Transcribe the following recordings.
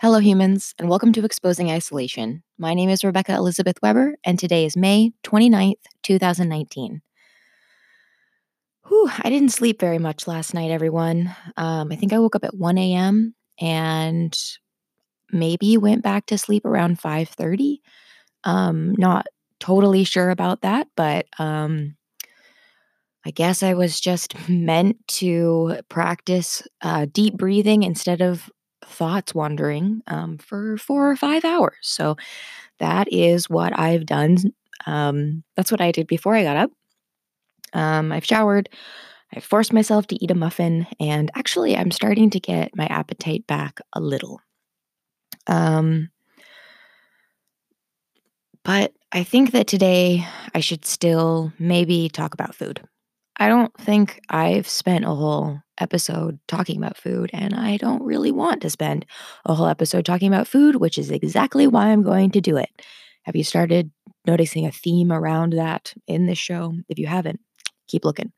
Hello, humans, and welcome to Exposing Isolation. My name is Rebecca Elizabeth Weber, and today is May 29th, 2019. Whew, I didn't sleep very much last night, everyone. Um, I think I woke up at 1 a.m. and maybe went back to sleep around 5.30. Um, not totally sure about that, but um, I guess I was just meant to practice uh, deep breathing instead of thoughts wandering um, for four or five hours. So that is what I've done. Um, that's what I did before I got up. Um, I've showered. I forced myself to eat a muffin, and actually, I'm starting to get my appetite back a little. Um, but I think that today I should still maybe talk about food. I don't think I've spent a whole episode talking about food, and I don't really want to spend a whole episode talking about food, which is exactly why I'm going to do it. Have you started noticing a theme around that in this show? If you haven't, keep looking.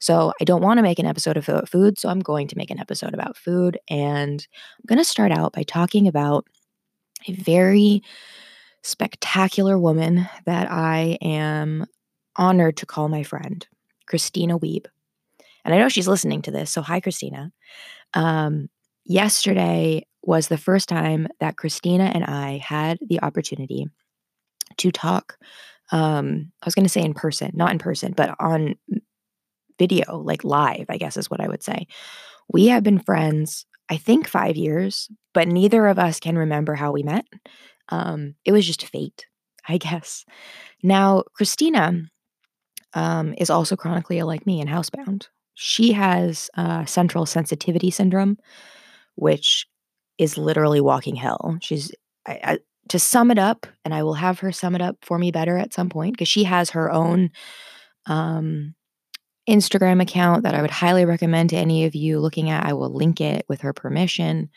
So, I don't want to make an episode about food, so I'm going to make an episode about food. And I'm going to start out by talking about a very spectacular woman that I am honored to call my friend. Christina Weeb. And I know she's listening to this. So, hi, Christina. Um, yesterday was the first time that Christina and I had the opportunity to talk. Um, I was going to say in person, not in person, but on video, like live, I guess is what I would say. We have been friends, I think, five years, but neither of us can remember how we met. Um, it was just fate, I guess. Now, Christina um, is also chronically ill like me and housebound. She has uh, central sensitivity syndrome, which is literally walking hell. She's, I, I, to sum it up, and I will have her sum it up for me better at some point because she has her own um, Instagram account that I would highly recommend to any of you looking at. I will link it with her permission.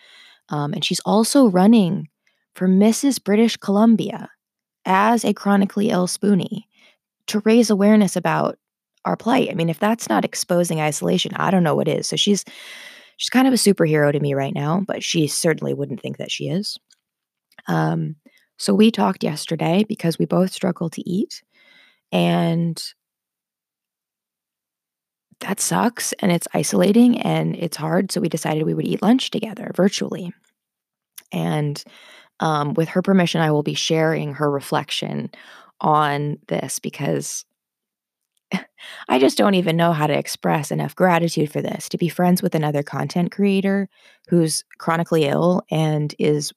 Um, and she's also running for Mrs. British Columbia as a chronically ill spoonie to raise awareness about our plight. I mean, if that's not exposing isolation, I don't know what is. So she's she's kind of a superhero to me right now, but she certainly wouldn't think that she is. Um, so we talked yesterday because we both struggle to eat, and that sucks and it's isolating and it's hard. So we decided we would eat lunch together virtually. And um, with her permission, I will be sharing her reflection on this because I just don't even know how to express enough gratitude for this to be friends with another content creator who's chronically ill and is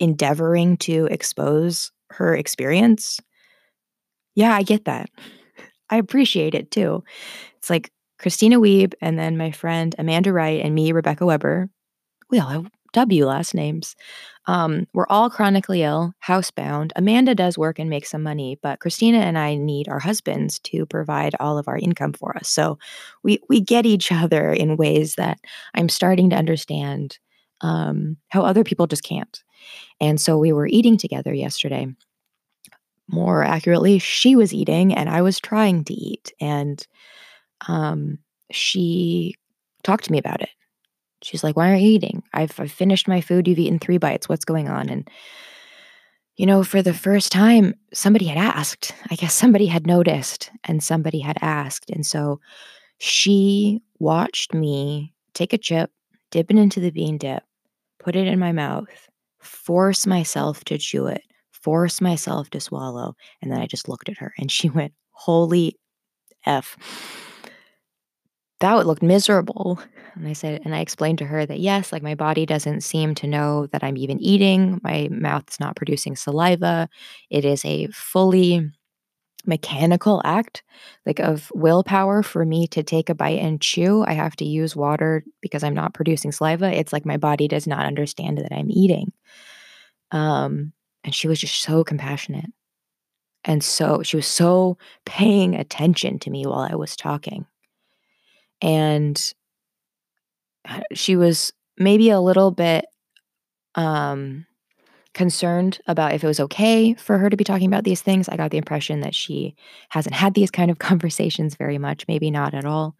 endeavoring to expose her experience. Yeah, I get that. I appreciate it too. It's like Christina Weeb and then my friend Amanda Wright and me, Rebecca Weber. We all have W last names. Um, we're all chronically ill, housebound. Amanda does work and make some money, but Christina and I need our husbands to provide all of our income for us. So we we get each other in ways that I'm starting to understand um, how other people just can't. And so we were eating together yesterday. More accurately, she was eating and I was trying to eat, and um, she talked to me about it She's like, Why aren't you eating? I've, I've finished my food. You've eaten three bites. What's going on? And, you know, for the first time, somebody had asked. I guess somebody had noticed and somebody had asked. And so she watched me take a chip, dip it into the bean dip, put it in my mouth, force myself to chew it, force myself to swallow. And then I just looked at her and she went, Holy F that would look miserable. And I said, and I explained to her that yes, like my body doesn't seem to know that I'm even eating. My mouth's not producing saliva. It is a fully mechanical act, like of willpower for me to take a bite and chew. I have to use water because I'm not producing saliva. It's like my body does not understand that I'm eating. Um, and she was just so compassionate. And so she was so paying attention to me while I was talking and she was maybe a little bit um, concerned about if it was okay for her to be talking about these things. I got the impression that she hasn't had these kind of conversations very much, maybe not at all,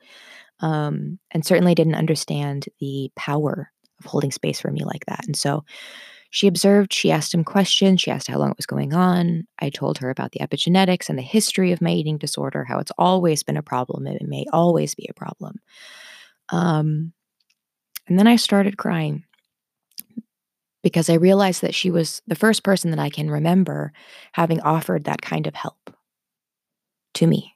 um, and certainly didn't understand the power of holding space for me like that. And so she observed, she asked him questions, she asked how long it was going on. I told her about the epigenetics and the history of my eating disorder, how it's always been a problem and it may always be a problem. Um, and then I started crying because I realized that she was the first person that I can remember having offered that kind of help to me.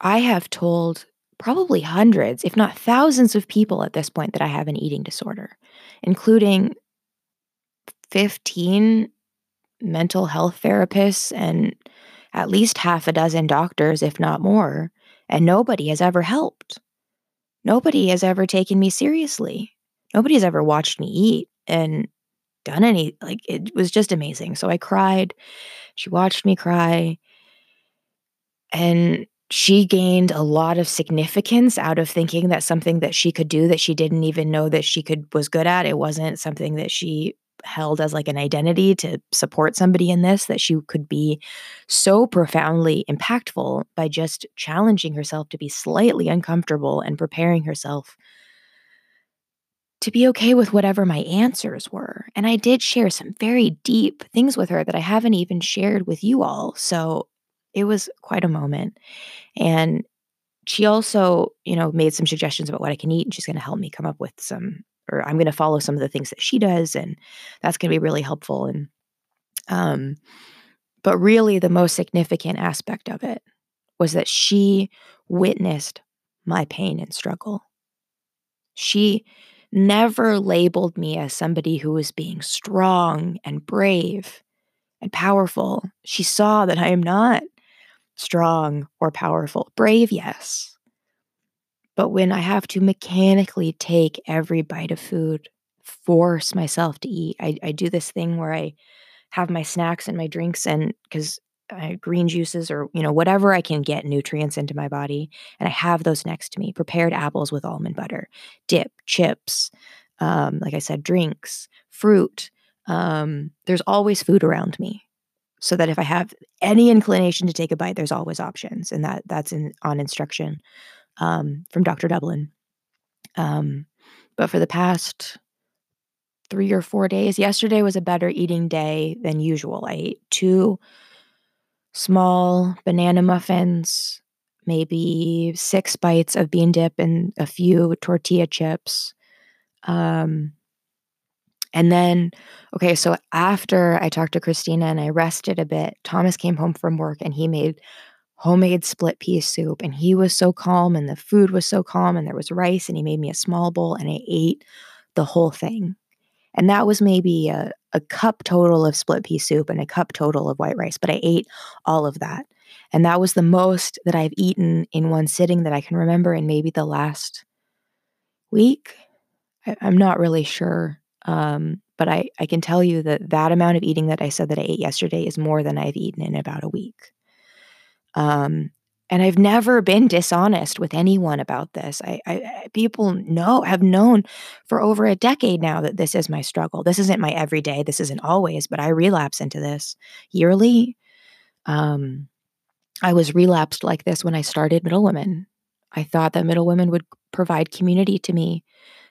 I have told probably hundreds, if not thousands of people at this point that I have an eating disorder, including 15 mental health therapists and at least half a dozen doctors, if not more, and nobody has ever helped. Nobody has ever taken me seriously. Nobody has ever watched me eat and done any, like, it was just amazing. So I cried. She watched me cry. And she gained a lot of significance out of thinking that something that she could do that she didn't even know that she could was good at it wasn't something that she held as like an identity to support somebody in this that she could be so profoundly impactful by just challenging herself to be slightly uncomfortable and preparing herself to be okay with whatever my answers were. And I did share some very deep things with her that I haven't even shared with you all. So it was quite a moment. And she also, you know, made some suggestions about what I can eat, and she's going to help me come up with some, or I'm going to follow some of the things that she does, and that's going to be really helpful. And, um, but really, the most significant aspect of it was that she witnessed my pain and struggle. She never labeled me as somebody who was being strong and brave and powerful. She saw that I am not strong or powerful. Brave, yes. But when I have to mechanically take every bite of food, force myself to eat, I, I do this thing where I have my snacks and my drinks, and because I have green juices or you know whatever I can get nutrients into my body, and I have those next to me. Prepared apples with almond butter, dip, chips, um, like I said, drinks, fruit. Um, there's always food around me so that if I have any inclination to take a bite, there's always options, and that that's in on instruction um, from Dr. Dublin. Um, but for the past three or four days, yesterday was a better eating day than usual. I ate two small banana muffins, maybe six bites of bean dip, and a few tortilla chips. Um, and then, okay, so after I talked to Christina and I rested a bit, Thomas came home from work and he made homemade split pea soup. And he was so calm and the food was so calm and there was rice and he made me a small bowl and I ate the whole thing. And that was maybe a, a cup total of split pea soup and a cup total of white rice, but I ate all of that. And that was the most that I've eaten in one sitting that I can remember in maybe the last week. I, I'm not really sure. Um, but I, I can tell you that that amount of eating that I said that I ate yesterday is more than I've eaten in about a week. Um, and I've never been dishonest with anyone about this. I, I, people know have known for over a decade now that this is my struggle. This isn't my everyday. This isn't always, but I relapse into this yearly. Um, I was relapsed like this when I started Middle Women. I thought that Middle Women would provide community to me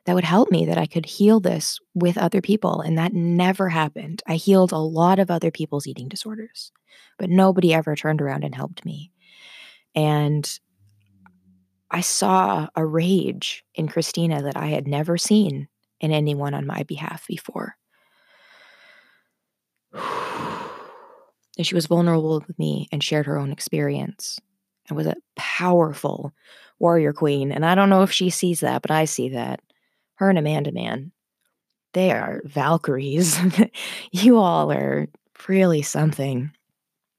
that would help me, that I could heal this with other people. And that never happened. I healed a lot of other people's eating disorders, but nobody ever turned around and helped me. And I saw a rage in Christina that I had never seen in anyone on my behalf before. And she was vulnerable with me and shared her own experience and was a powerful warrior queen. And I don't know if she sees that, but I see that her and Amanda Man, they are Valkyries. you all are really something.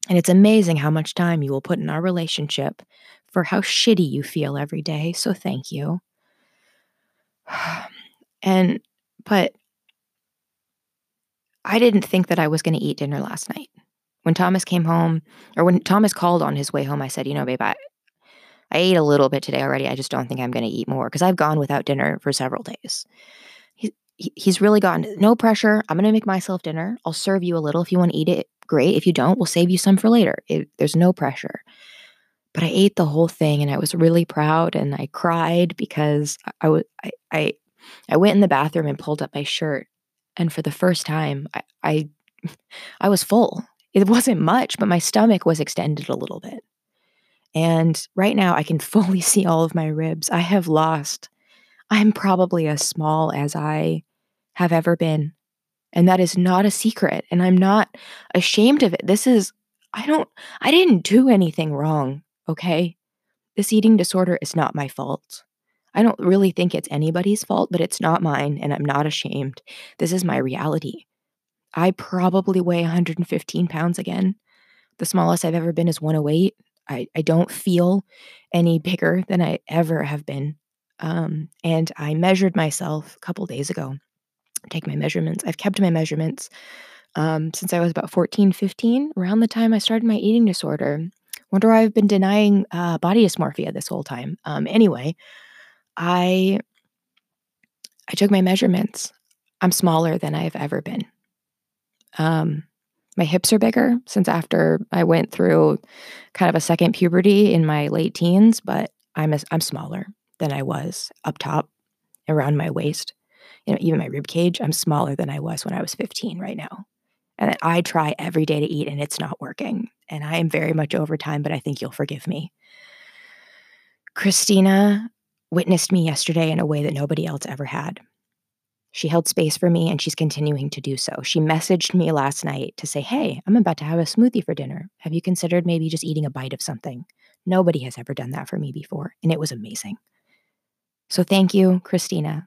And it's amazing how much time you will put in our relationship for how shitty you feel every day. So thank you. And, but I didn't think that I was going to eat dinner last night. When Thomas came home, or when Thomas called on his way home, I said, You know, babe, I, I ate a little bit today already. I just don't think I'm going to eat more because I've gone without dinner for several days. He, he, he's really gone, no pressure. I'm going to make myself dinner. I'll serve you a little. If you want to eat it, great. If you don't, we'll save you some for later. It, there's no pressure. But I ate the whole thing and I was really proud and I cried because I, I, I I went in the bathroom and pulled up my shirt, and for the first time, I I, I was full. It wasn't much, but my stomach was extended a little bit. And right now, I can fully see all of my ribs. I have lost I'm probably as small as I have ever been. And that is not a secret. And I'm not ashamed of it. This is, I don't, I didn't do anything wrong. Okay. This eating disorder is not my fault. I don't really think it's anybody's fault, but it's not mine. And I'm not ashamed. This is my reality. I probably weigh 115 pounds again. The smallest I've ever been is 108. I, I don't feel any bigger than I ever have been. Um, and I measured myself a couple days ago. Take my measurements. I've kept my measurements um, since I was about 14, 15, around the time I started my eating disorder. Wonder why I've been denying uh, body dysmorphia this whole time. Um, anyway, I I took my measurements. I'm smaller than I've ever been. Um, my hips are bigger since after I went through kind of a second puberty in my late teens, but I'm a, I'm smaller than I was up top around my waist. You know, even my rib cage, I'm smaller than I was when I was 15 right now. And I try every day to eat and it's not working. And I am very much over time, but I think you'll forgive me. Christina witnessed me yesterday in a way that nobody else ever had. She held space for me and she's continuing to do so. She messaged me last night to say, Hey, I'm about to have a smoothie for dinner. Have you considered maybe just eating a bite of something? Nobody has ever done that for me before, and it was amazing. So thank you, Christina.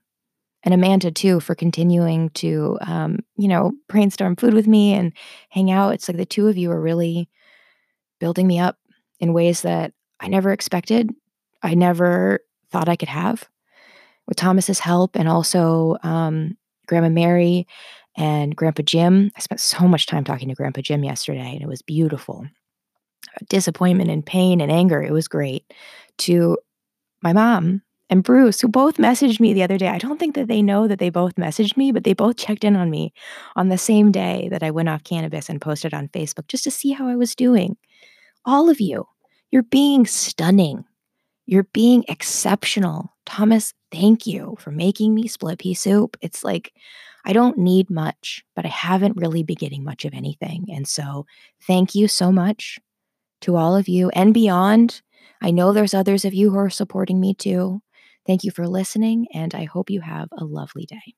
And Amanda, too, for continuing to, um, you know, brainstorm food with me and hang out. It's like the two of you are really building me up in ways that I never expected. I never thought I could have with Thomas's help and also um, Grandma Mary and Grandpa Jim. I spent so much time talking to Grandpa Jim yesterday, and it was beautiful. Disappointment and pain and anger, it was great. To my mom and Bruce, who both messaged me the other day. I don't think that they know that they both messaged me, but they both checked in on me on the same day that I went off cannabis and posted on Facebook just to see how I was doing. All of you, you're being stunning. You're being exceptional. Thomas, thank you for making me split pea soup. It's like I don't need much, but I haven't really been getting much of anything. And so thank you so much to all of you and beyond. I know there's others of you who are supporting me too. Thank you for listening, and I hope you have a lovely day.